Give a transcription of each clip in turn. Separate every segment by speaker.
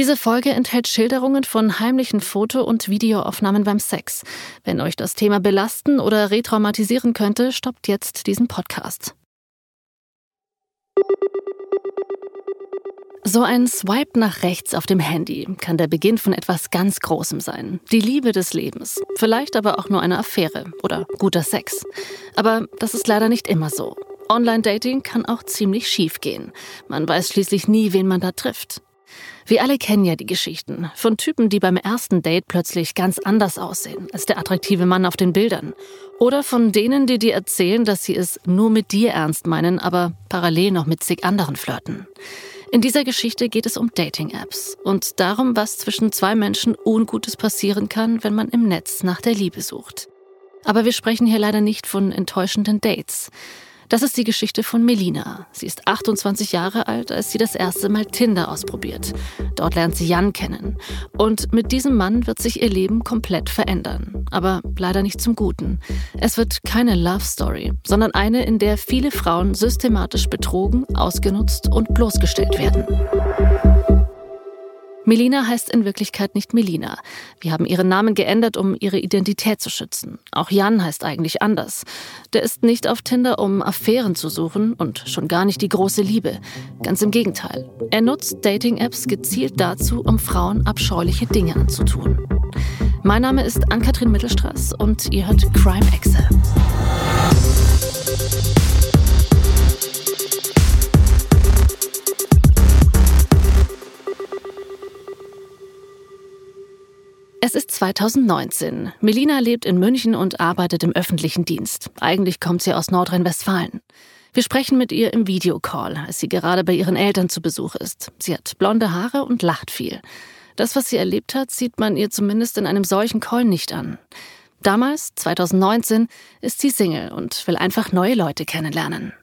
Speaker 1: Diese Folge enthält Schilderungen von heimlichen Foto- und Videoaufnahmen beim Sex. Wenn euch das Thema belasten oder retraumatisieren könnte, stoppt jetzt diesen Podcast. So ein Swipe nach rechts auf dem Handy kann der Beginn von etwas ganz Großem sein. Die Liebe des Lebens. Vielleicht aber auch nur eine Affäre oder guter Sex. Aber das ist leider nicht immer so. Online-Dating kann auch ziemlich schief gehen. Man weiß schließlich nie, wen man da trifft. Wir alle kennen ja die Geschichten von Typen, die beim ersten Date plötzlich ganz anders aussehen als der attraktive Mann auf den Bildern. Oder von denen, die dir erzählen, dass sie es nur mit dir ernst meinen, aber parallel noch mit zig anderen flirten. In dieser Geschichte geht es um Dating-Apps und darum, was zwischen zwei Menschen Ungutes passieren kann, wenn man im Netz nach der Liebe sucht. Aber wir sprechen hier leider nicht von enttäuschenden Dates. Das ist die Geschichte von Melina. Sie ist 28 Jahre alt, als sie das erste Mal Tinder ausprobiert. Dort lernt sie Jan kennen. Und mit diesem Mann wird sich ihr Leben komplett verändern. Aber leider nicht zum Guten. Es wird keine Love Story, sondern eine, in der viele Frauen systematisch betrogen, ausgenutzt und bloßgestellt werden. Melina heißt in Wirklichkeit nicht Melina. Wir haben ihren Namen geändert, um ihre Identität zu schützen. Auch Jan heißt eigentlich anders. Der ist nicht auf Tinder, um Affären zu suchen und schon gar nicht die große Liebe. Ganz im Gegenteil. Er nutzt Dating-Apps gezielt dazu, um Frauen abscheuliche Dinge anzutun. Mein Name ist Ann-Kathrin Mittelstraß und ihr hört Crime Exe. Es ist 2019. Melina lebt in München und arbeitet im öffentlichen Dienst. Eigentlich kommt sie aus Nordrhein-Westfalen. Wir sprechen mit ihr im Videocall, als sie gerade bei ihren Eltern zu Besuch ist. Sie hat blonde Haare und lacht viel. Das, was sie erlebt hat, sieht man ihr zumindest in einem solchen Call nicht an. Damals, 2019, ist sie Single und will einfach neue Leute kennenlernen.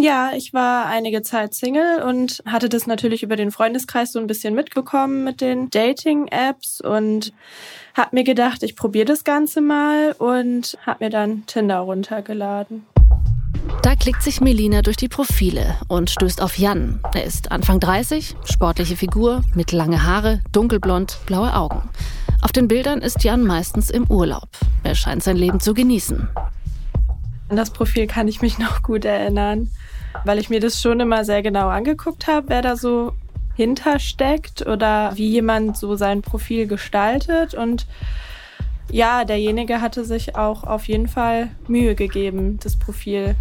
Speaker 2: Ja, ich war einige Zeit Single und hatte das natürlich über den Freundeskreis so ein bisschen mitbekommen mit den Dating-Apps und habe mir gedacht, ich probiere das Ganze mal und habe mir dann Tinder runtergeladen.
Speaker 1: Da klickt sich Melina durch die Profile und stößt auf Jan. Er ist Anfang 30, sportliche Figur, mittellange Haare, dunkelblond, blaue Augen. Auf den Bildern ist Jan meistens im Urlaub. Er scheint sein Leben zu genießen.
Speaker 2: An das Profil kann ich mich noch gut erinnern weil ich mir das schon immer sehr genau angeguckt habe, wer da so hintersteckt oder wie jemand so sein Profil gestaltet. Und ja, derjenige hatte sich auch auf jeden Fall Mühe gegeben, das Profil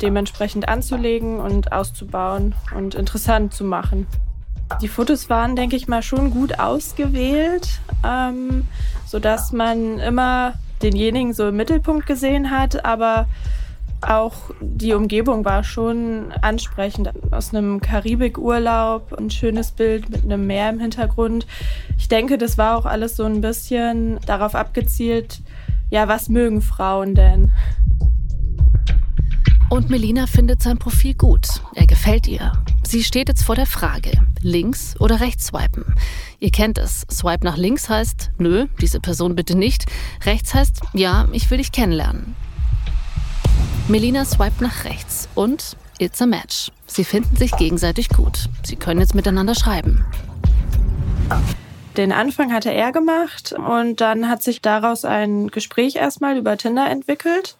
Speaker 2: dementsprechend anzulegen und auszubauen und interessant zu machen. Die Fotos waren, denke ich mal, schon gut ausgewählt, ähm, sodass man immer denjenigen so im Mittelpunkt gesehen hat, aber auch die Umgebung war schon ansprechend. Aus einem Karibikurlaub, ein schönes Bild mit einem Meer im Hintergrund. Ich denke, das war auch alles so ein bisschen darauf abgezielt, ja, was mögen Frauen denn?
Speaker 1: Und Melina findet sein Profil gut. Er gefällt ihr. Sie steht jetzt vor der Frage, links oder rechts swipen. Ihr kennt es. Swipe nach links heißt, nö, diese Person bitte nicht. Rechts heißt, ja, ich will dich kennenlernen. Melina swiped nach rechts und it's a match. Sie finden sich gegenseitig gut. Sie können jetzt miteinander schreiben.
Speaker 2: Den Anfang hatte er gemacht und dann hat sich daraus ein Gespräch erstmal über Tinder entwickelt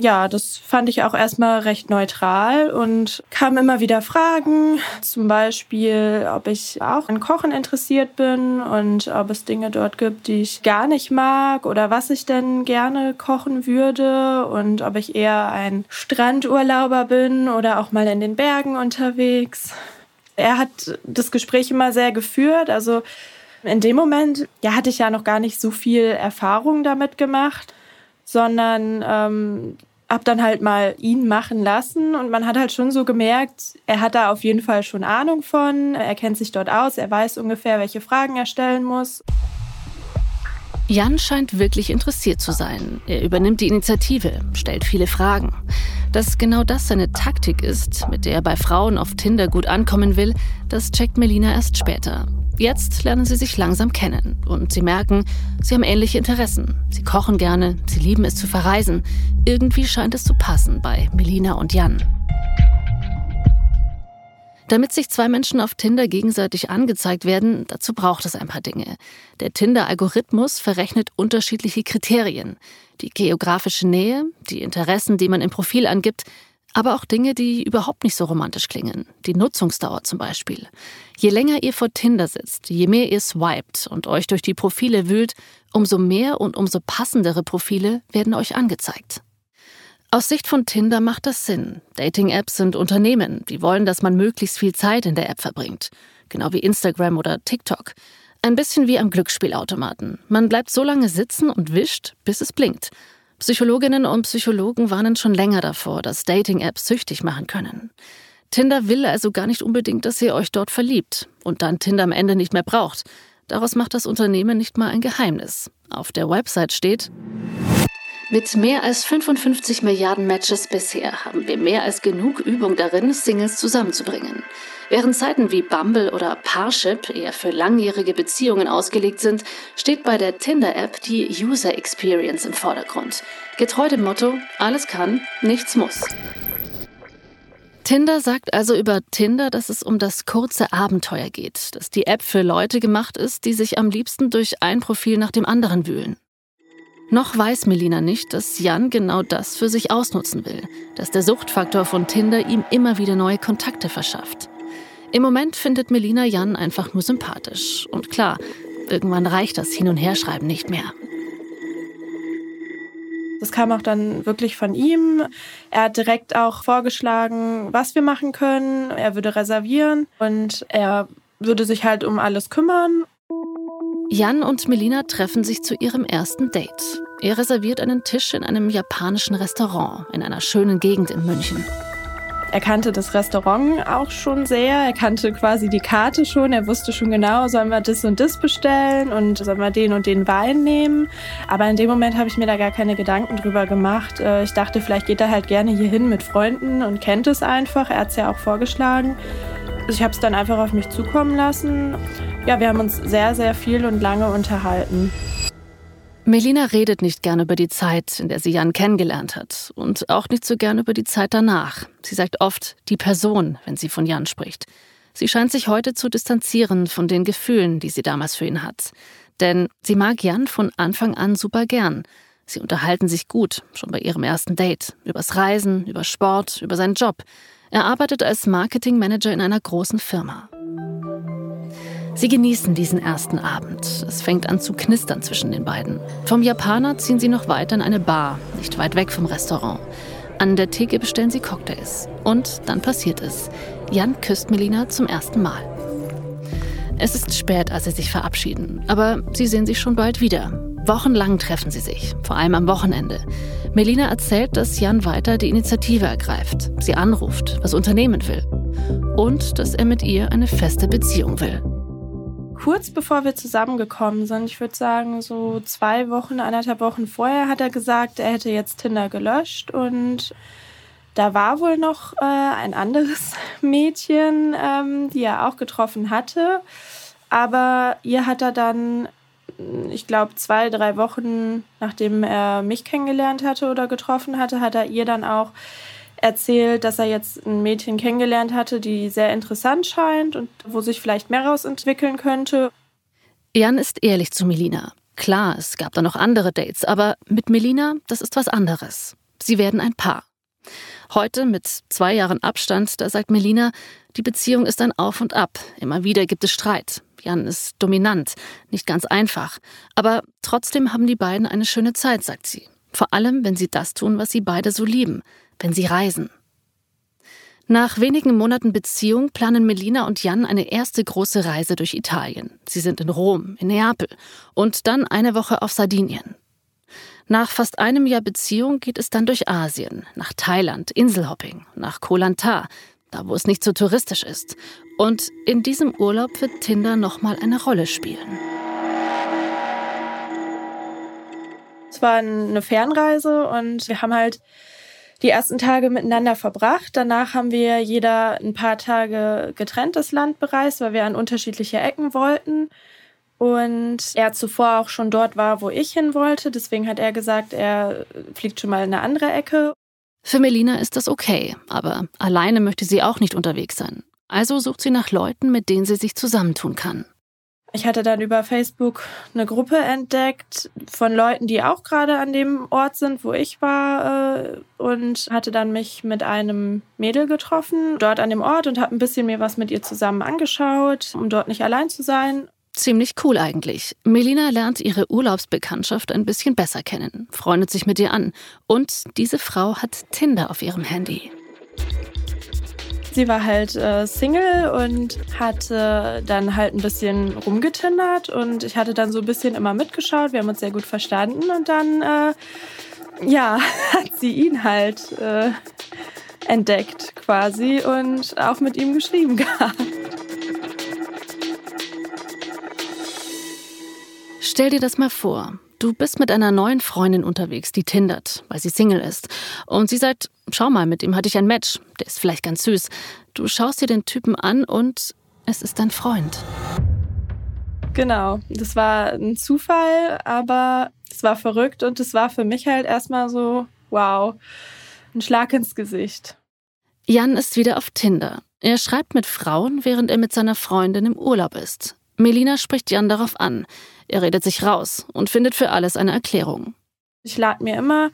Speaker 2: ja, das fand ich auch erstmal recht neutral und kam immer wieder Fragen, zum Beispiel, ob ich auch an Kochen interessiert bin und ob es Dinge dort gibt, die ich gar nicht mag oder was ich denn gerne kochen würde und ob ich eher ein Strandurlauber bin oder auch mal in den Bergen unterwegs. Er hat das Gespräch immer sehr geführt, also in dem Moment, ja, hatte ich ja noch gar nicht so viel Erfahrung damit gemacht sondern ähm, hab dann halt mal ihn machen lassen und man hat halt schon so gemerkt, er hat da auf jeden Fall schon Ahnung von, er kennt sich dort aus, er weiß ungefähr, welche Fragen er stellen muss.
Speaker 1: Jan scheint wirklich interessiert zu sein. Er übernimmt die Initiative, stellt viele Fragen. Dass genau das seine Taktik ist, mit der er bei Frauen auf Tinder gut ankommen will, das checkt Melina erst später. Jetzt lernen sie sich langsam kennen und sie merken, sie haben ähnliche Interessen. Sie kochen gerne, sie lieben es zu verreisen. Irgendwie scheint es zu passen bei Melina und Jan. Damit sich zwei Menschen auf Tinder gegenseitig angezeigt werden, dazu braucht es ein paar Dinge. Der Tinder-Algorithmus verrechnet unterschiedliche Kriterien. Die geografische Nähe, die Interessen, die man im Profil angibt, aber auch Dinge, die überhaupt nicht so romantisch klingen. Die Nutzungsdauer zum Beispiel. Je länger ihr vor Tinder sitzt, je mehr ihr swiped und euch durch die Profile wühlt, umso mehr und umso passendere Profile werden euch angezeigt. Aus Sicht von Tinder macht das Sinn. Dating-Apps sind Unternehmen, die wollen, dass man möglichst viel Zeit in der App verbringt. Genau wie Instagram oder TikTok. Ein bisschen wie am Glücksspielautomaten. Man bleibt so lange sitzen und wischt, bis es blinkt. Psychologinnen und Psychologen warnen schon länger davor, dass Dating-Apps süchtig machen können. Tinder will also gar nicht unbedingt, dass ihr euch dort verliebt und dann Tinder am Ende nicht mehr braucht. Daraus macht das Unternehmen nicht mal ein Geheimnis. Auf der Website steht, mit mehr als 55 Milliarden Matches bisher haben wir mehr als genug Übung darin, Singles zusammenzubringen. Während Seiten wie Bumble oder Parship eher für langjährige Beziehungen ausgelegt sind, steht bei der Tinder-App die User Experience im Vordergrund. Getreu dem Motto, alles kann, nichts muss. Tinder sagt also über Tinder, dass es um das kurze Abenteuer geht, dass die App für Leute gemacht ist, die sich am liebsten durch ein Profil nach dem anderen wühlen. Noch weiß Melina nicht, dass Jan genau das für sich ausnutzen will, dass der Suchtfaktor von Tinder ihm immer wieder neue Kontakte verschafft. Im Moment findet Melina Jan einfach nur sympathisch. Und klar, irgendwann reicht das Hin- und Herschreiben nicht mehr.
Speaker 2: Das kam auch dann wirklich von ihm. Er hat direkt auch vorgeschlagen, was wir machen können. Er würde reservieren und er würde sich halt um alles kümmern.
Speaker 1: Jan und Melina treffen sich zu ihrem ersten Date. Er reserviert einen Tisch in einem japanischen Restaurant in einer schönen Gegend in München.
Speaker 2: Er kannte das Restaurant auch schon sehr. Er kannte quasi die Karte schon. Er wusste schon genau, sollen wir das und das bestellen und sollen wir den und den Wein nehmen. Aber in dem Moment habe ich mir da gar keine Gedanken drüber gemacht. Äh, ich dachte, vielleicht geht er halt gerne hier hin mit Freunden und kennt es einfach. Er hat es ja auch vorgeschlagen. Ich habe es dann einfach auf mich zukommen lassen. Ja, wir haben uns sehr, sehr viel und lange unterhalten.
Speaker 1: Melina redet nicht gern über die Zeit, in der sie Jan kennengelernt hat. Und auch nicht so gern über die Zeit danach. Sie sagt oft die Person, wenn sie von Jan spricht. Sie scheint sich heute zu distanzieren von den Gefühlen, die sie damals für ihn hat. Denn sie mag Jan von Anfang an super gern. Sie unterhalten sich gut, schon bei ihrem ersten Date. Übers Reisen, über Sport, über seinen Job. Er arbeitet als Marketingmanager in einer großen Firma. Sie genießen diesen ersten Abend. Es fängt an zu knistern zwischen den beiden. Vom Japaner ziehen sie noch weiter in eine Bar, nicht weit weg vom Restaurant. An der Theke bestellen sie Cocktails. Und dann passiert es. Jan küsst Melina zum ersten Mal. Es ist spät, als sie sich verabschieden, aber sie sehen sich schon bald wieder. Wochenlang treffen sie sich, vor allem am Wochenende. Melina erzählt, dass Jan weiter die Initiative ergreift, sie anruft, was unternehmen will und dass er mit ihr eine feste Beziehung will.
Speaker 2: Kurz bevor wir zusammengekommen sind, ich würde sagen so zwei Wochen, eineinhalb Wochen vorher, hat er gesagt, er hätte jetzt Tinder gelöscht und da war wohl noch äh, ein anderes Mädchen, ähm, die er auch getroffen hatte. Aber ihr hat er dann ich glaube, zwei, drei Wochen nachdem er mich kennengelernt hatte oder getroffen hatte, hat er ihr dann auch erzählt, dass er jetzt ein Mädchen kennengelernt hatte, die sehr interessant scheint und wo sich vielleicht mehr rausentwickeln könnte.
Speaker 1: Jan ist ehrlich zu Melina. Klar, es gab da noch andere Dates, aber mit Melina, das ist was anderes. Sie werden ein Paar. Heute mit zwei Jahren Abstand, da sagt Melina, die Beziehung ist ein Auf und Ab. Immer wieder gibt es Streit. Jan ist dominant, nicht ganz einfach. Aber trotzdem haben die beiden eine schöne Zeit, sagt sie. Vor allem, wenn sie das tun, was sie beide so lieben, wenn sie reisen. Nach wenigen Monaten Beziehung planen Melina und Jan eine erste große Reise durch Italien. Sie sind in Rom, in Neapel und dann eine Woche auf Sardinien. Nach fast einem Jahr Beziehung geht es dann durch Asien, nach Thailand, Inselhopping, nach Koh Lanta, da wo es nicht so touristisch ist. Und in diesem Urlaub wird Tinder nochmal eine Rolle spielen.
Speaker 2: Es war eine Fernreise und wir haben halt die ersten Tage miteinander verbracht. Danach haben wir jeder ein paar Tage getrenntes Land bereist, weil wir an unterschiedliche Ecken wollten. Und er zuvor auch schon dort war, wo ich hin wollte. Deswegen hat er gesagt, er fliegt schon mal in eine andere Ecke.
Speaker 1: Für Melina ist das okay, aber alleine möchte sie auch nicht unterwegs sein. Also sucht sie nach Leuten, mit denen sie sich zusammentun kann.
Speaker 2: Ich hatte dann über Facebook eine Gruppe entdeckt von Leuten, die auch gerade an dem Ort sind, wo ich war äh, und hatte dann mich mit einem Mädel getroffen dort an dem Ort und habe ein bisschen mir was mit ihr zusammen angeschaut, um dort nicht allein zu sein.
Speaker 1: Ziemlich cool eigentlich. Melina lernt ihre Urlaubsbekanntschaft ein bisschen besser kennen, freundet sich mit ihr an und diese Frau hat Tinder auf ihrem Handy.
Speaker 2: Sie war halt äh, Single und hatte dann halt ein bisschen rumgetindert und ich hatte dann so ein bisschen immer mitgeschaut. Wir haben uns sehr gut verstanden und dann, äh, ja, hat sie ihn halt äh, entdeckt quasi und auch mit ihm geschrieben gehabt.
Speaker 1: Stell dir das mal vor. Du bist mit einer neuen Freundin unterwegs, die tindert, weil sie Single ist. Und sie sagt, schau mal, mit ihm hatte ich ein Match. Der ist vielleicht ganz süß. Du schaust dir den Typen an und es ist dein Freund.
Speaker 2: Genau, das war ein Zufall, aber es war verrückt und es war für mich halt erstmal so, wow, ein Schlag ins Gesicht.
Speaker 1: Jan ist wieder auf Tinder. Er schreibt mit Frauen, während er mit seiner Freundin im Urlaub ist. Melina spricht Jan darauf an. Er redet sich raus und findet für alles eine Erklärung.
Speaker 2: Ich lade mir immer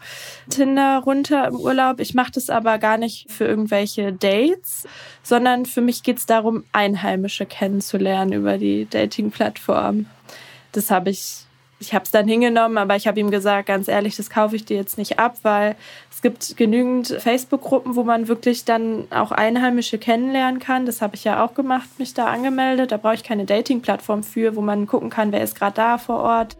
Speaker 2: Tinder runter im Urlaub. Ich mache das aber gar nicht für irgendwelche Dates, sondern für mich geht es darum, Einheimische kennenzulernen über die Dating-Plattform. Das habe ich ich habe es dann hingenommen, aber ich habe ihm gesagt, ganz ehrlich, das kaufe ich dir jetzt nicht ab, weil es gibt genügend Facebook-Gruppen, wo man wirklich dann auch Einheimische kennenlernen kann. Das habe ich ja auch gemacht, mich da angemeldet. Da brauche ich keine Dating-Plattform für, wo man gucken kann, wer ist gerade da vor Ort.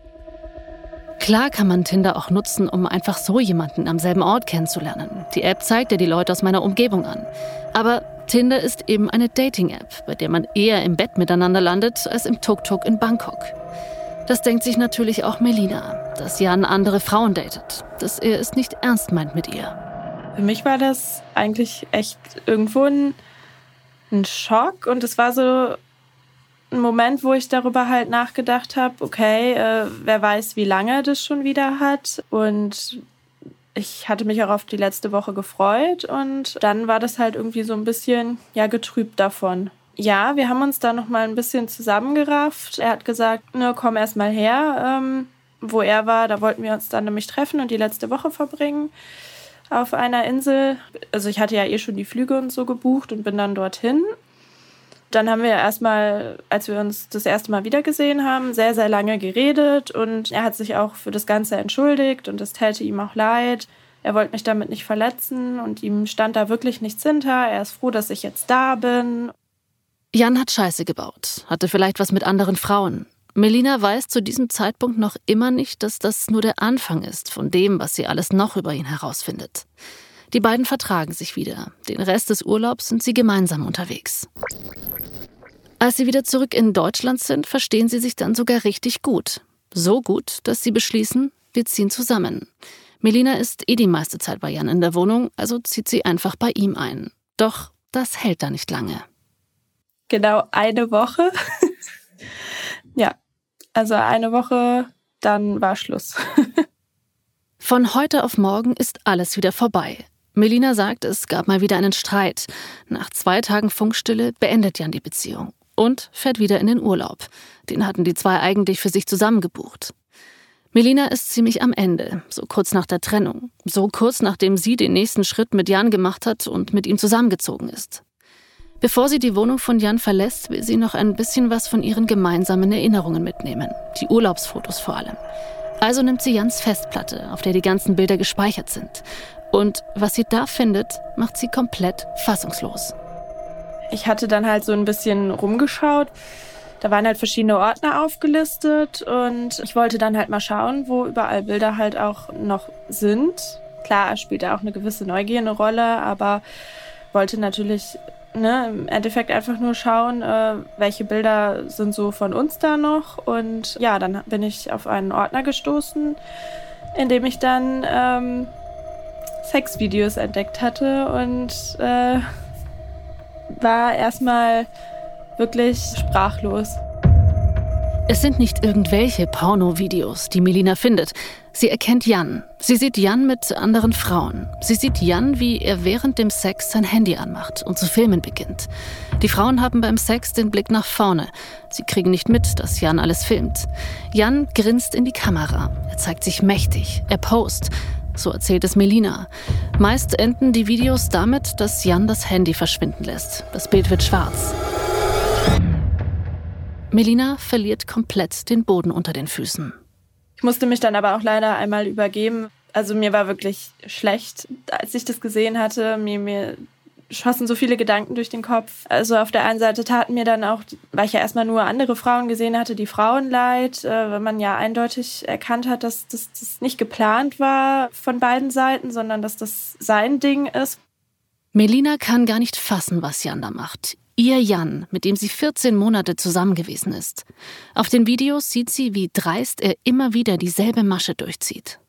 Speaker 1: Klar kann man Tinder auch nutzen, um einfach so jemanden am selben Ort kennenzulernen. Die App zeigt dir die Leute aus meiner Umgebung an. Aber Tinder ist eben eine Dating-App, bei der man eher im Bett miteinander landet als im Tuk-Tuk in Bangkok. Das denkt sich natürlich auch Melina, dass Jan andere Frauen datet, dass er es nicht ernst meint mit ihr.
Speaker 2: Für mich war das eigentlich echt irgendwo ein, ein Schock und es war so ein Moment, wo ich darüber halt nachgedacht habe, okay, äh, wer weiß, wie lange das schon wieder hat und ich hatte mich auch auf die letzte Woche gefreut und dann war das halt irgendwie so ein bisschen ja getrübt davon. Ja, wir haben uns da noch mal ein bisschen zusammengerafft. Er hat gesagt, ne, komm erst mal her. Ähm, wo er war, da wollten wir uns dann nämlich treffen und die letzte Woche verbringen auf einer Insel. Also ich hatte ja eh schon die Flüge und so gebucht und bin dann dorthin. Dann haben wir erstmal, als wir uns das erste Mal wiedergesehen haben, sehr, sehr lange geredet und er hat sich auch für das Ganze entschuldigt und es täte ihm auch leid. Er wollte mich damit nicht verletzen und ihm stand da wirklich nichts hinter. Er ist froh, dass ich jetzt da bin.
Speaker 1: Jan hat Scheiße gebaut, hatte vielleicht was mit anderen Frauen. Melina weiß zu diesem Zeitpunkt noch immer nicht, dass das nur der Anfang ist von dem, was sie alles noch über ihn herausfindet. Die beiden vertragen sich wieder. Den Rest des Urlaubs sind sie gemeinsam unterwegs. Als sie wieder zurück in Deutschland sind, verstehen sie sich dann sogar richtig gut. So gut, dass sie beschließen, wir ziehen zusammen. Melina ist eh die meiste Zeit bei Jan in der Wohnung, also zieht sie einfach bei ihm ein. Doch das hält da nicht lange
Speaker 2: genau eine Woche. ja, also eine Woche, dann war Schluss.
Speaker 1: Von heute auf morgen ist alles wieder vorbei. Melina sagt, es gab mal wieder einen Streit. Nach zwei Tagen Funkstille beendet Jan die Beziehung und fährt wieder in den Urlaub. Den hatten die zwei eigentlich für sich zusammengebucht. Melina ist ziemlich am Ende, so kurz nach der Trennung, so kurz nachdem sie den nächsten Schritt mit Jan gemacht hat und mit ihm zusammengezogen ist. Bevor sie die Wohnung von Jan verlässt, will sie noch ein bisschen was von ihren gemeinsamen Erinnerungen mitnehmen. Die Urlaubsfotos vor allem. Also nimmt sie Jans Festplatte, auf der die ganzen Bilder gespeichert sind. Und was sie da findet, macht sie komplett fassungslos.
Speaker 2: Ich hatte dann halt so ein bisschen rumgeschaut. Da waren halt verschiedene Ordner aufgelistet und ich wollte dann halt mal schauen, wo überall Bilder halt auch noch sind. Klar spielt da auch eine gewisse Neugier eine Rolle, aber wollte natürlich ne, im Endeffekt einfach nur schauen, äh, welche Bilder sind so von uns da noch. Und ja, dann bin ich auf einen Ordner gestoßen, in dem ich dann ähm, Sexvideos entdeckt hatte und äh, war erstmal wirklich sprachlos.
Speaker 1: Es sind nicht irgendwelche Porno-Videos, die Melina findet. Sie erkennt Jan. Sie sieht Jan mit anderen Frauen. Sie sieht Jan, wie er während dem Sex sein Handy anmacht und zu filmen beginnt. Die Frauen haben beim Sex den Blick nach vorne. Sie kriegen nicht mit, dass Jan alles filmt. Jan grinst in die Kamera. Er zeigt sich mächtig. Er post. So erzählt es Melina. Meist enden die Videos damit, dass Jan das Handy verschwinden lässt. Das Bild wird schwarz. Melina verliert komplett den Boden unter den Füßen.
Speaker 2: Ich musste mich dann aber auch leider einmal übergeben. Also mir war wirklich schlecht, als ich das gesehen hatte. Mir, mir schossen so viele Gedanken durch den Kopf. Also auf der einen Seite taten mir dann auch, weil ich ja erstmal nur andere Frauen gesehen hatte, die Frauen leid, äh, weil man ja eindeutig erkannt hat, dass das nicht geplant war von beiden Seiten, sondern dass das sein Ding ist.
Speaker 1: Melina kann gar nicht fassen, was Jan da macht. Ihr Jan, mit dem sie 14 Monate zusammen gewesen ist. Auf den Videos sieht sie, wie dreist er immer wieder dieselbe Masche durchzieht.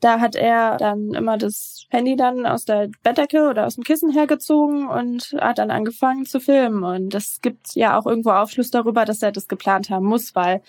Speaker 2: Da hat er dann immer das Handy dann aus der Bettdecke oder aus dem Kissen hergezogen und hat dann angefangen zu filmen. Und das gibt ja auch irgendwo Aufschluss darüber, dass er das geplant haben muss, weil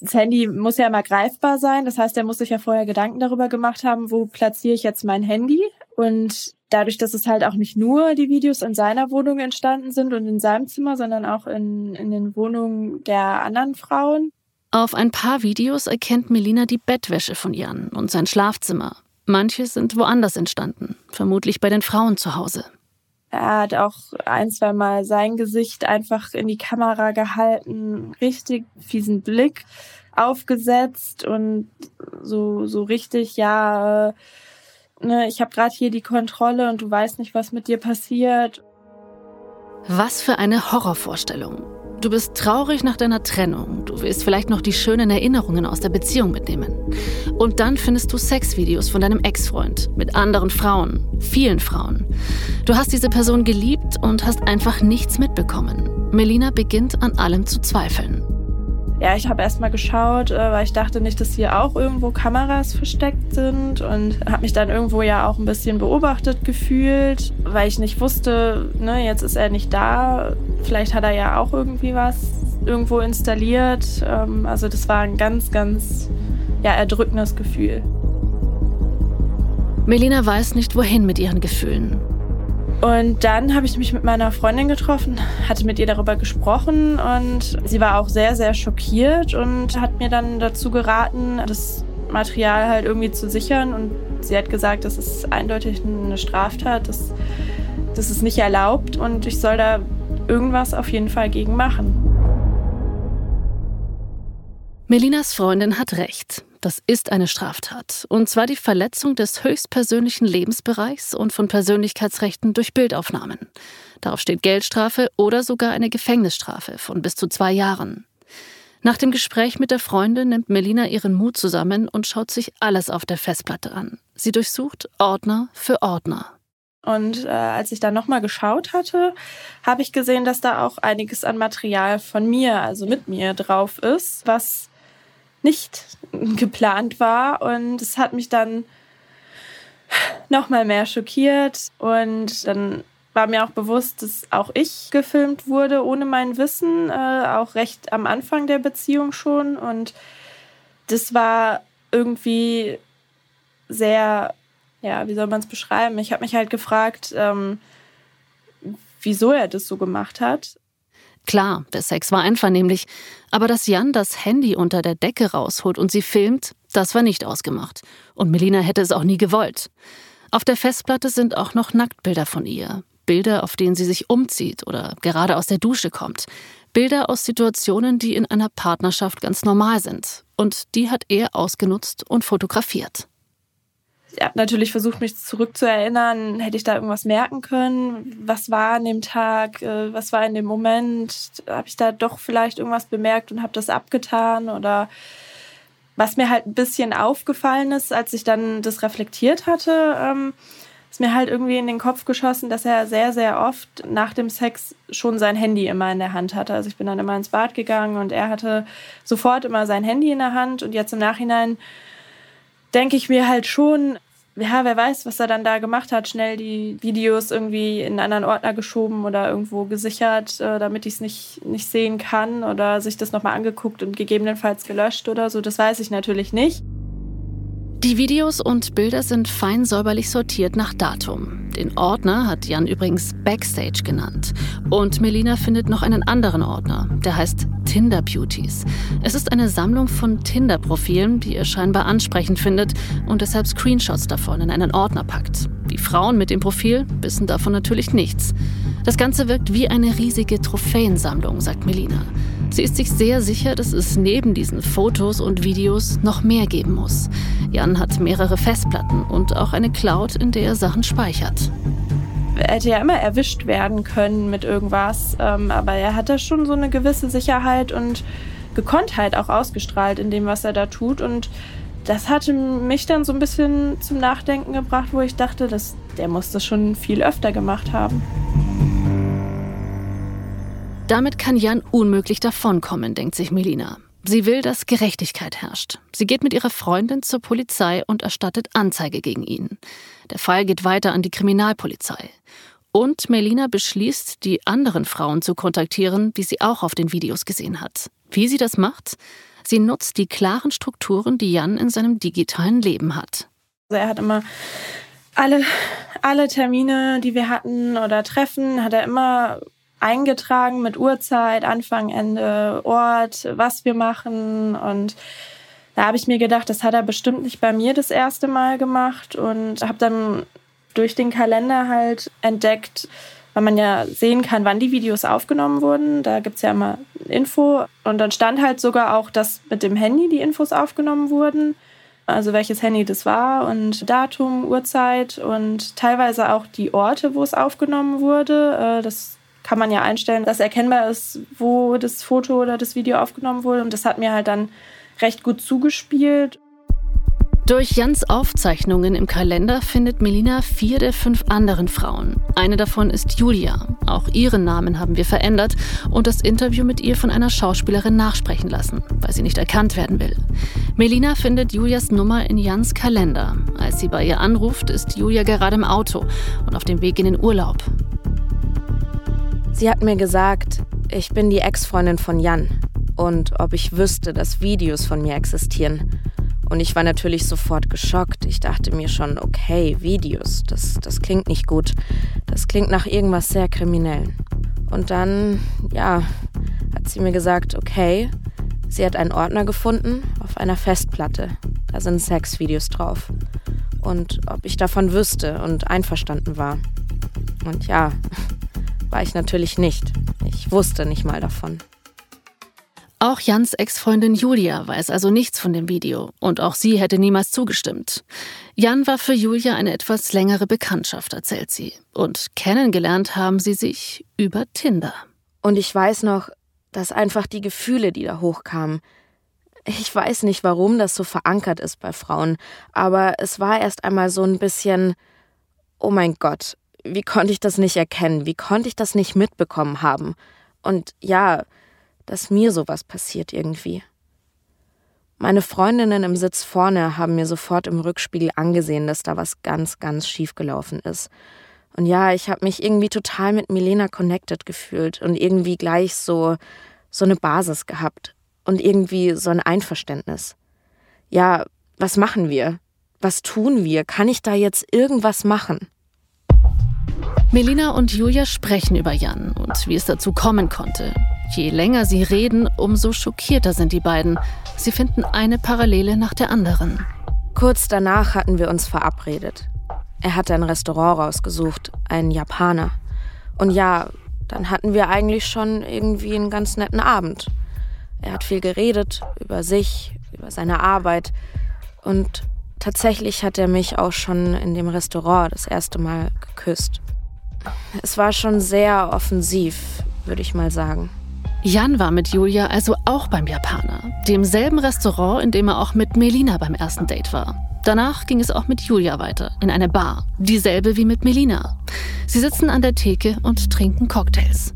Speaker 2: das Handy muss ja immer greifbar sein. Das heißt, er muss sich ja vorher Gedanken darüber gemacht haben, wo platziere ich jetzt mein Handy. Und dadurch, dass es halt auch nicht nur die Videos in seiner Wohnung entstanden sind und in seinem Zimmer, sondern auch in, in den Wohnungen der anderen Frauen.
Speaker 1: Auf ein paar Videos erkennt Melina die Bettwäsche von Jan und sein Schlafzimmer. Manche sind woanders entstanden, vermutlich bei den Frauen zu Hause.
Speaker 2: Er hat auch ein, zwei Mal sein Gesicht einfach in die Kamera gehalten, richtig fiesen Blick aufgesetzt und so, so richtig, ja, äh, ne, ich habe gerade hier die Kontrolle und du weißt nicht, was mit dir passiert.
Speaker 1: Was für eine Horrorvorstellung. Du bist traurig nach deiner Trennung. Du willst vielleicht noch die schönen Erinnerungen aus der Beziehung mitnehmen. Und dann findest du Sexvideos von deinem Ex-Freund mit anderen Frauen, vielen Frauen. Du hast diese Person geliebt und hast einfach nichts mitbekommen. Melina beginnt an allem zu zweifeln.
Speaker 2: Ja, ich habe erstmal geschaut, äh, weil ich dachte nicht, dass hier auch irgendwo Kameras versteckt sind und habe mich dann irgendwo ja auch ein bisschen beobachtet gefühlt, weil ich nicht wusste, ne, jetzt ist er nicht da. Vielleicht hat er ja auch irgendwie was irgendwo installiert. Ähm, also das war ein ganz, ganz ja, erdrückendes Gefühl.
Speaker 1: Melina weiß nicht, wohin mit ihren Gefühlen.
Speaker 2: Und dann habe ich mich mit meiner Freundin getroffen, hatte mit ihr darüber gesprochen und sie war auch sehr, sehr schockiert und hat mir dann dazu geraten, das Material halt irgendwie zu sichern. Und sie hat gesagt, das ist eindeutig eine Straftat, das, das ist nicht erlaubt und ich soll da irgendwas auf jeden Fall gegen machen.
Speaker 1: Melinas Freundin hat recht. Das ist eine Straftat. Und zwar die Verletzung des höchstpersönlichen Lebensbereichs und von Persönlichkeitsrechten durch Bildaufnahmen. Darauf steht Geldstrafe oder sogar eine Gefängnisstrafe von bis zu zwei Jahren. Nach dem Gespräch mit der Freundin nimmt Melina ihren Mut zusammen und schaut sich alles auf der Festplatte an. Sie durchsucht Ordner für Ordner.
Speaker 2: Und äh, als ich dann nochmal geschaut hatte, habe ich gesehen, dass da auch einiges an Material von mir, also mit mir drauf ist, was nicht geplant war. Und es hat mich dann noch mal mehr schockiert. Und dann war mir auch bewusst, dass auch ich gefilmt wurde ohne mein Wissen, äh, auch recht am Anfang der Beziehung schon. Und das war irgendwie sehr, ja, wie soll man es beschreiben? Ich habe mich halt gefragt, ähm, wieso er das so gemacht hat.
Speaker 1: Klar, der Sex war einvernehmlich, aber dass Jan das Handy unter der Decke rausholt und sie filmt, das war nicht ausgemacht. Und Melina hätte es auch nie gewollt. Auf der Festplatte sind auch noch Nacktbilder von ihr. Bilder, auf denen sie sich umzieht oder gerade aus der Dusche kommt. Bilder aus Situationen, die in einer Partnerschaft ganz normal sind. Und die hat er ausgenutzt und fotografiert
Speaker 2: habe natürlich versucht, mich zurückzuerinnern, hätte ich da irgendwas merken können? Was war an dem Tag? Äh, was war in dem Moment? Habe ich da doch vielleicht irgendwas bemerkt und habe das abgetan? Oder was mir halt ein bisschen aufgefallen ist, als ich dann das reflektiert hatte, ähm, ist mir halt irgendwie in den Kopf geschossen, dass er sehr, sehr oft nach dem Sex schon sein Handy immer in der Hand hatte. Also ich bin dann immer ins Bad gegangen und er hatte sofort immer sein Handy in der Hand und jetzt im Nachhinein denke ich mir halt schon, ja, wer weiß, was er dann da gemacht hat, schnell die Videos irgendwie in einen anderen Ordner geschoben oder irgendwo gesichert, äh, damit ich es nicht, nicht sehen kann oder sich das nochmal angeguckt und gegebenenfalls gelöscht oder so. Das weiß ich natürlich nicht.
Speaker 1: Die Videos und Bilder sind fein säuberlich sortiert nach Datum. Den Ordner hat Jan übrigens Backstage genannt. Und Melina findet noch einen anderen Ordner, der heißt Tinder Beauties. Es ist eine Sammlung von Tinder-Profilen, die ihr scheinbar ansprechend findet und deshalb Screenshots davon in einen Ordner packt. Die Frauen mit dem Profil wissen davon natürlich nichts. Das Ganze wirkt wie eine riesige Trophäensammlung, sagt Melina. Sie ist sich sehr sicher, dass es neben diesen Fotos und Videos noch mehr geben muss. Jan hat mehrere Festplatten und auch eine Cloud, in der er Sachen speichert.
Speaker 2: Er hätte ja immer erwischt werden können mit irgendwas, ähm, aber er hat da schon so eine gewisse Sicherheit und Gekonntheit auch ausgestrahlt in dem, was er da tut. Und das hatte mich dann so ein bisschen zum Nachdenken gebracht, wo ich dachte, dass der muss das schon viel öfter gemacht haben.
Speaker 1: Damit kann Jan unmöglich davonkommen, denkt sich Melina. Sie will, dass Gerechtigkeit herrscht. Sie geht mit ihrer Freundin zur Polizei und erstattet Anzeige gegen ihn. Der Fall geht weiter an die Kriminalpolizei. Und Melina beschließt, die anderen Frauen zu kontaktieren, die sie auch auf den Videos gesehen hat. Wie sie das macht? Sie nutzt die klaren Strukturen, die Jan in seinem digitalen Leben hat.
Speaker 2: Also er hat immer alle, alle Termine, die wir hatten oder Treffen, hat er immer eingetragen mit Uhrzeit, Anfang, Ende, Ort, was wir machen. Und da habe ich mir gedacht, das hat er bestimmt nicht bei mir das erste Mal gemacht und habe dann durch den Kalender halt entdeckt, weil man ja sehen kann, wann die Videos aufgenommen wurden. Da gibt es ja immer Info. Und dann stand halt sogar auch, dass mit dem Handy die Infos aufgenommen wurden. Also welches Handy das war und Datum, Uhrzeit und teilweise auch die Orte, wo es aufgenommen wurde. Äh, das kann man ja einstellen, dass erkennbar ist, wo das Foto oder das Video aufgenommen wurde. Und das hat mir halt dann recht gut zugespielt.
Speaker 1: Durch Jans Aufzeichnungen im Kalender findet Melina vier der fünf anderen Frauen. Eine davon ist Julia. Auch ihren Namen haben wir verändert und das Interview mit ihr von einer Schauspielerin nachsprechen lassen, weil sie nicht erkannt werden will. Melina findet Julias Nummer in Jans Kalender. Als sie bei ihr anruft, ist Julia gerade im Auto und auf dem Weg in den Urlaub.
Speaker 3: Sie hat mir gesagt, ich bin die Ex-Freundin von Jan und ob ich wüsste, dass Videos von mir existieren. Und ich war natürlich sofort geschockt. Ich dachte mir schon, okay, Videos, das, das klingt nicht gut. Das klingt nach irgendwas sehr Kriminellen. Und dann, ja, hat sie mir gesagt, okay, sie hat einen Ordner gefunden auf einer Festplatte. Da sind Sexvideos drauf. Und ob ich davon wüsste und einverstanden war. Und ja, war ich natürlich nicht. Ich wusste nicht mal davon.
Speaker 1: Auch Jans Ex-Freundin Julia weiß also nichts von dem Video und auch sie hätte niemals zugestimmt. Jan war für Julia eine etwas längere Bekanntschaft, erzählt sie. Und kennengelernt haben sie sich über Tinder.
Speaker 3: Und ich weiß noch, dass einfach die Gefühle, die da hochkamen, ich weiß nicht, warum das so verankert ist bei Frauen, aber es war erst einmal so ein bisschen, oh mein Gott, wie konnte ich das nicht erkennen? Wie konnte ich das nicht mitbekommen haben? Und ja, dass mir sowas passiert irgendwie. Meine Freundinnen im Sitz vorne haben mir sofort im Rückspiegel angesehen, dass da was ganz, ganz schief gelaufen ist. Und ja, ich habe mich irgendwie total mit Milena connected gefühlt und irgendwie gleich so so eine Basis gehabt und irgendwie so ein Einverständnis. Ja, was machen wir? Was tun wir? Kann ich da jetzt irgendwas machen?
Speaker 1: Melina und Julia sprechen über Jan und wie es dazu kommen konnte. Je länger sie reden, umso schockierter sind die beiden. Sie finden eine Parallele nach der anderen.
Speaker 3: Kurz danach hatten wir uns verabredet. Er hatte ein Restaurant rausgesucht, einen Japaner. Und ja, dann hatten wir eigentlich schon irgendwie einen ganz netten Abend. Er hat viel geredet über sich, über seine Arbeit. Und tatsächlich hat er mich auch schon in dem Restaurant das erste Mal geküsst. Es war schon sehr offensiv, würde ich mal sagen.
Speaker 1: Jan war mit Julia also auch beim Japaner, demselben Restaurant, in dem er auch mit Melina beim ersten Date war. Danach ging es auch mit Julia weiter, in eine Bar, dieselbe wie mit Melina. Sie sitzen an der Theke und trinken Cocktails.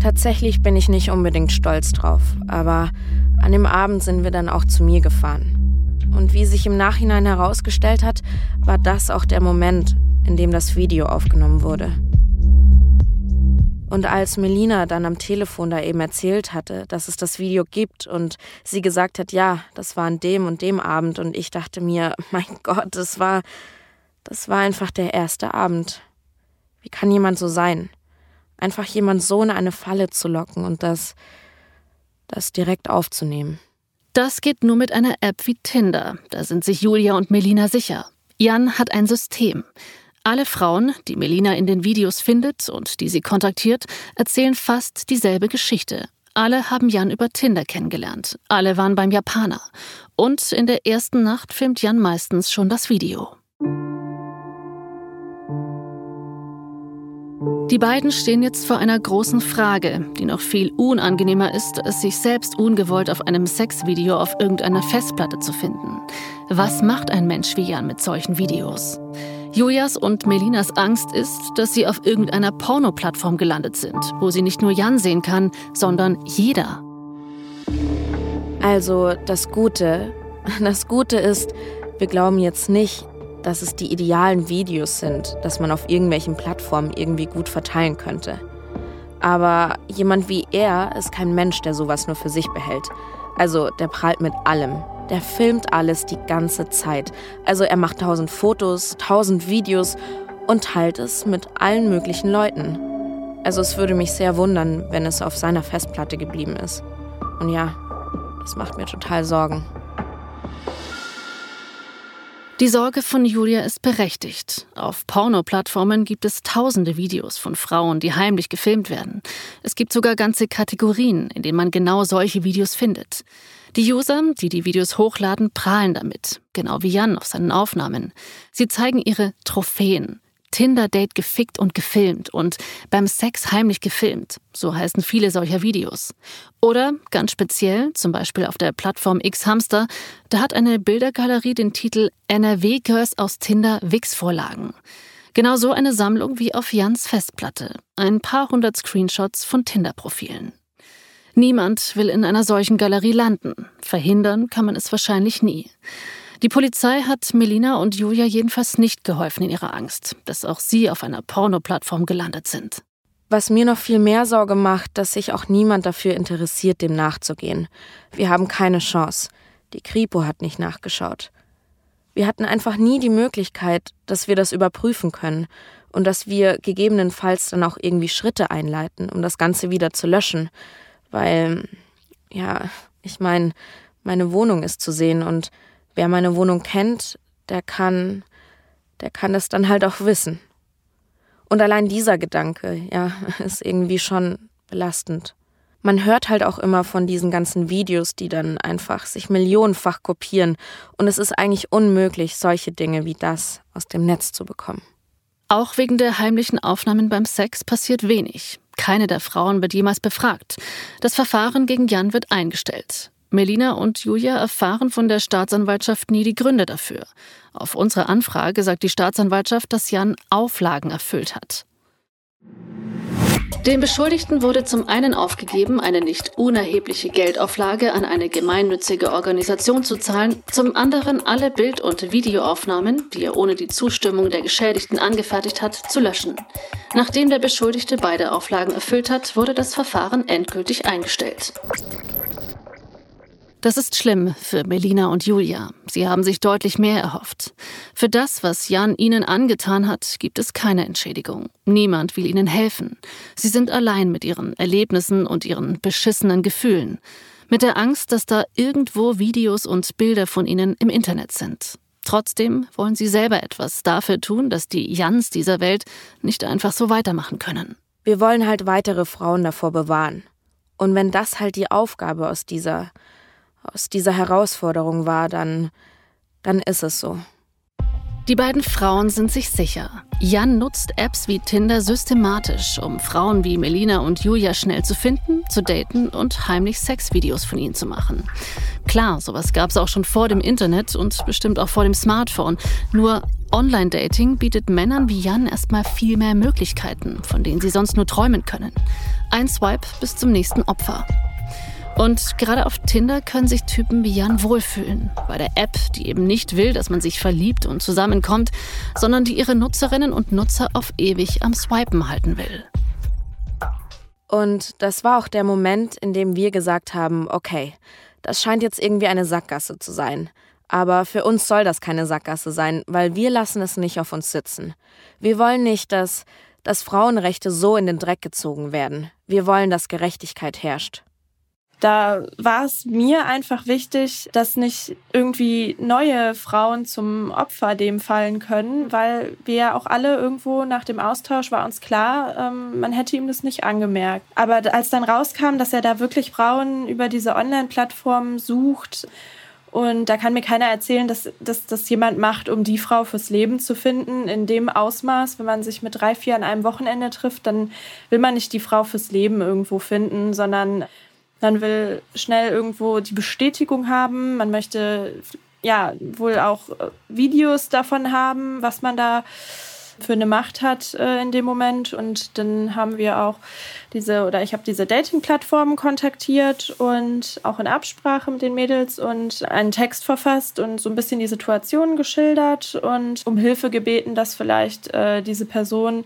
Speaker 3: Tatsächlich bin ich nicht unbedingt stolz drauf, aber an dem Abend sind wir dann auch zu mir gefahren. Und wie sich im Nachhinein herausgestellt hat, war das auch der Moment, in dem das Video aufgenommen wurde. Und als Melina dann am Telefon da eben erzählt hatte, dass es das Video gibt und sie gesagt hat, ja, das war an dem und dem Abend und ich dachte mir, mein Gott, das war, das war einfach der erste Abend. Wie kann jemand so sein? Einfach jemand so in eine Falle zu locken und das, das direkt aufzunehmen.
Speaker 1: Das geht nur mit einer App wie Tinder. Da sind sich Julia und Melina sicher. Jan hat ein System. Alle Frauen, die Melina in den Videos findet und die sie kontaktiert, erzählen fast dieselbe Geschichte. Alle haben Jan über Tinder kennengelernt. Alle waren beim Japaner. Und in der ersten Nacht filmt Jan meistens schon das Video. Die beiden stehen jetzt vor einer großen Frage, die noch viel unangenehmer ist, es sich selbst ungewollt auf einem Sexvideo auf irgendeiner Festplatte zu finden. Was macht ein Mensch wie Jan mit solchen Videos? Julias und Melinas Angst ist, dass sie auf irgendeiner Porno-Plattform gelandet sind, wo sie nicht nur Jan sehen kann, sondern jeder.
Speaker 3: Also das Gute, das Gute ist, wir glauben jetzt nicht, dass es die idealen Videos sind, dass man auf irgendwelchen Plattformen irgendwie gut verteilen könnte. Aber jemand wie er ist kein Mensch, der sowas nur für sich behält. Also der prahlt mit allem, der filmt alles die ganze Zeit. Also er macht tausend Fotos, tausend Videos und teilt es mit allen möglichen Leuten. Also es würde mich sehr wundern, wenn es auf seiner Festplatte geblieben ist. Und ja, das macht mir total Sorgen.
Speaker 1: Die Sorge von Julia ist berechtigt. Auf Porno-Plattformen gibt es tausende Videos von Frauen, die heimlich gefilmt werden. Es gibt sogar ganze Kategorien, in denen man genau solche Videos findet. Die User, die die Videos hochladen, prahlen damit, genau wie Jan auf seinen Aufnahmen. Sie zeigen ihre Trophäen. Tinder-Date gefickt und gefilmt und beim Sex heimlich gefilmt. So heißen viele solcher Videos. Oder ganz speziell, zum Beispiel auf der Plattform X-Hamster, da hat eine Bildergalerie den Titel NRW Girls aus Tinder Wix-Vorlagen. Genau so eine Sammlung wie auf Jans Festplatte. Ein paar hundert Screenshots von Tinder-Profilen. Niemand will in einer solchen Galerie landen. Verhindern kann man es wahrscheinlich nie. Die Polizei hat Melina und Julia jedenfalls nicht geholfen in ihrer Angst, dass auch sie auf einer Porno-Plattform gelandet sind.
Speaker 3: Was mir noch viel mehr Sorge macht, dass sich auch niemand dafür interessiert, dem nachzugehen. Wir haben keine Chance. Die Kripo hat nicht nachgeschaut. Wir hatten einfach nie die Möglichkeit, dass wir das überprüfen können und dass wir gegebenenfalls dann auch irgendwie Schritte einleiten, um das Ganze wieder zu löschen weil, ja, ich meine, meine Wohnung ist zu sehen und wer meine Wohnung kennt, der kann, der kann es dann halt auch wissen. Und allein dieser Gedanke, ja, ist irgendwie schon belastend. Man hört halt auch immer von diesen ganzen Videos, die dann einfach sich millionenfach kopieren und es ist eigentlich unmöglich, solche Dinge wie das aus dem Netz zu bekommen.
Speaker 1: Auch wegen der heimlichen Aufnahmen beim Sex passiert wenig. Keine der Frauen wird jemals befragt. Das Verfahren gegen Jan wird eingestellt. Melina und Julia erfahren von der Staatsanwaltschaft nie die Gründe dafür. Auf unsere Anfrage sagt die Staatsanwaltschaft, dass Jan Auflagen erfüllt hat. Dem Beschuldigten wurde zum einen aufgegeben, eine nicht unerhebliche Geldauflage an eine gemeinnützige Organisation zu zahlen, zum anderen alle Bild- und Videoaufnahmen, die er ohne die Zustimmung der Geschädigten angefertigt hat, zu löschen. Nachdem der Beschuldigte beide Auflagen erfüllt hat, wurde das Verfahren endgültig eingestellt. Das ist schlimm für Melina und Julia. Sie haben sich deutlich mehr erhofft. Für das, was Jan ihnen angetan hat, gibt es keine Entschädigung. Niemand will ihnen helfen. Sie sind allein mit ihren Erlebnissen und ihren beschissenen Gefühlen. Mit der Angst, dass da irgendwo Videos und Bilder von ihnen im Internet sind. Trotzdem wollen sie selber etwas dafür tun, dass die Jans dieser Welt nicht einfach so weitermachen können.
Speaker 3: Wir wollen halt weitere Frauen davor bewahren. Und wenn das halt die Aufgabe aus dieser aus dieser Herausforderung war, dann, dann ist es so.
Speaker 1: Die beiden Frauen sind sich sicher. Jan nutzt Apps wie Tinder systematisch, um Frauen wie Melina und Julia schnell zu finden, zu daten und heimlich Sexvideos von ihnen zu machen. Klar, sowas gab es auch schon vor dem Internet und bestimmt auch vor dem Smartphone. Nur Online-Dating bietet Männern wie Jan erstmal viel mehr Möglichkeiten, von denen sie sonst nur träumen können. Ein Swipe bis zum nächsten Opfer. Und gerade auf Tinder können sich Typen wie Jan wohlfühlen. Bei der App, die eben nicht will, dass man sich verliebt und zusammenkommt, sondern die ihre Nutzerinnen und Nutzer auf ewig am Swipen halten will.
Speaker 3: Und das war auch der Moment, in dem wir gesagt haben, okay, das scheint jetzt irgendwie eine Sackgasse zu sein. Aber für uns soll das keine Sackgasse sein, weil wir lassen es nicht auf uns sitzen. Wir wollen nicht, dass, dass Frauenrechte so in den Dreck gezogen werden. Wir wollen, dass Gerechtigkeit herrscht.
Speaker 2: Da war es mir einfach wichtig, dass nicht irgendwie neue Frauen zum Opfer dem fallen können, weil wir auch alle irgendwo nach dem Austausch war uns klar, ähm, man hätte ihm das nicht angemerkt. Aber als dann rauskam, dass er da wirklich Frauen über diese Online-Plattform sucht, und da kann mir keiner erzählen, dass, dass das jemand macht, um die Frau fürs Leben zu finden. In dem Ausmaß, wenn man sich mit drei, vier an einem Wochenende trifft, dann will man nicht die Frau fürs Leben irgendwo finden, sondern man will schnell irgendwo die Bestätigung haben. Man möchte ja wohl auch äh, Videos davon haben, was man da für eine Macht hat äh, in dem Moment. Und dann haben wir auch diese, oder ich habe diese Dating-Plattformen kontaktiert und auch in Absprache mit den Mädels und einen Text verfasst und so ein bisschen die Situation geschildert und um Hilfe gebeten, dass vielleicht äh, diese Person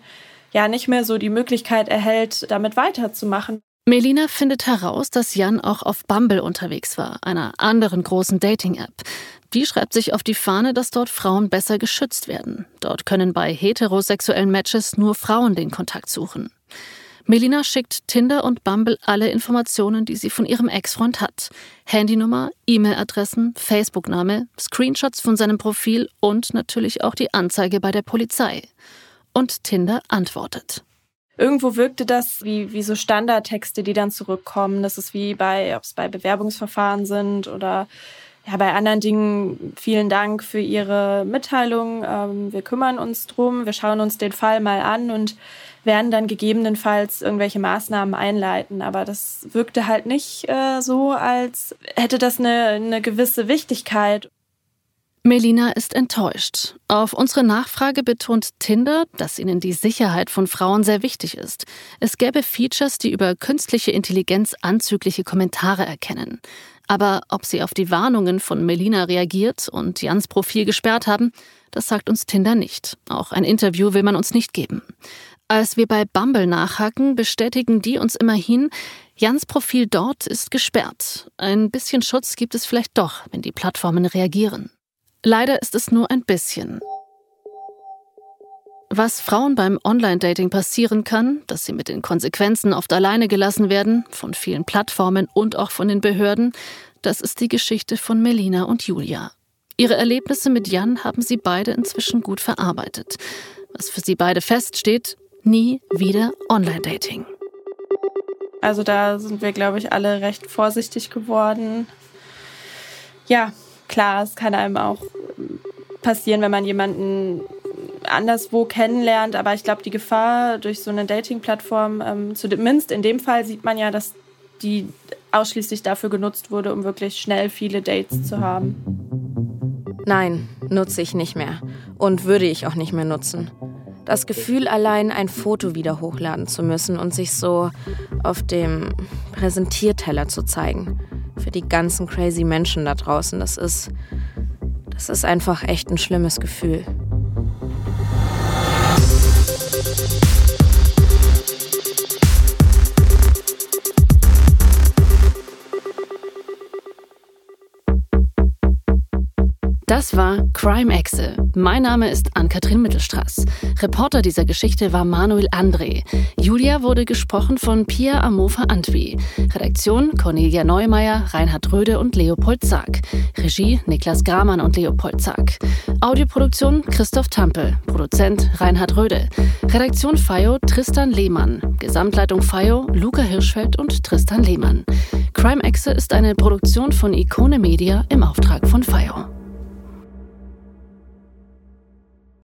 Speaker 2: ja nicht mehr so die Möglichkeit erhält, damit weiterzumachen.
Speaker 1: Melina findet heraus, dass Jan auch auf Bumble unterwegs war, einer anderen großen Dating-App. Die schreibt sich auf die Fahne, dass dort Frauen besser geschützt werden. Dort können bei heterosexuellen Matches nur Frauen den Kontakt suchen. Melina schickt Tinder und Bumble alle Informationen, die sie von ihrem Ex-Freund hat. Handynummer, E-Mail-Adressen, Facebook-Name, Screenshots von seinem Profil und natürlich auch die Anzeige bei der Polizei. Und Tinder antwortet
Speaker 2: irgendwo wirkte das wie, wie so Standardtexte, die dann zurückkommen. Das ist wie bei, ob es bei Bewerbungsverfahren sind oder ja, bei anderen Dingen vielen Dank für Ihre Mitteilung. Ähm, wir kümmern uns drum, wir schauen uns den Fall mal an und werden dann gegebenenfalls irgendwelche Maßnahmen einleiten. Aber das wirkte halt nicht äh, so, als hätte das eine, eine gewisse Wichtigkeit.
Speaker 1: Melina ist enttäuscht. Auf unsere Nachfrage betont Tinder, dass ihnen die Sicherheit von Frauen sehr wichtig ist. Es gäbe Features, die über künstliche Intelligenz anzügliche Kommentare erkennen. Aber ob sie auf die Warnungen von Melina reagiert und Jans Profil gesperrt haben, das sagt uns Tinder nicht. Auch ein Interview will man uns nicht geben. Als wir bei Bumble nachhaken, bestätigen die uns immerhin, Jans Profil dort ist gesperrt. Ein bisschen Schutz gibt es vielleicht doch, wenn die Plattformen reagieren. Leider ist es nur ein bisschen. Was Frauen beim Online-Dating passieren kann, dass sie mit den Konsequenzen oft alleine gelassen werden, von vielen Plattformen und auch von den Behörden, das ist die Geschichte von Melina und Julia. Ihre Erlebnisse mit Jan haben sie beide inzwischen gut verarbeitet. Was für sie beide feststeht, nie wieder Online-Dating.
Speaker 2: Also da sind wir, glaube ich, alle recht vorsichtig geworden. Ja, klar, es kann einem auch passieren, wenn man jemanden anderswo kennenlernt, aber ich glaube, die Gefahr durch so eine Dating-Plattform, ähm, zumindest in dem Fall sieht man ja, dass die ausschließlich dafür genutzt wurde, um wirklich schnell viele Dates zu haben.
Speaker 3: Nein, nutze ich nicht mehr und würde ich auch nicht mehr nutzen. Das Gefühl allein, ein Foto wieder hochladen zu müssen und sich so auf dem Präsentierteller zu zeigen, für die ganzen crazy Menschen da draußen. Das ist, das ist einfach echt ein schlimmes Gefühl.
Speaker 1: Das war Crime Exe. Mein Name ist Ann-Kathrin Mittelstraß. Reporter dieser Geschichte war Manuel André. Julia wurde gesprochen von Pia Amofa Antwi. Redaktion Cornelia Neumeier, Reinhard Röde und Leopold Zack. Regie Niklas Gramann und Leopold Zack. Audioproduktion Christoph Tampel. Produzent Reinhard Röde. Redaktion FIO Tristan Lehmann. Gesamtleitung FIO Luca Hirschfeld und Tristan Lehmann. Crime Exe ist eine Produktion von Ikone Media im Auftrag von FIO.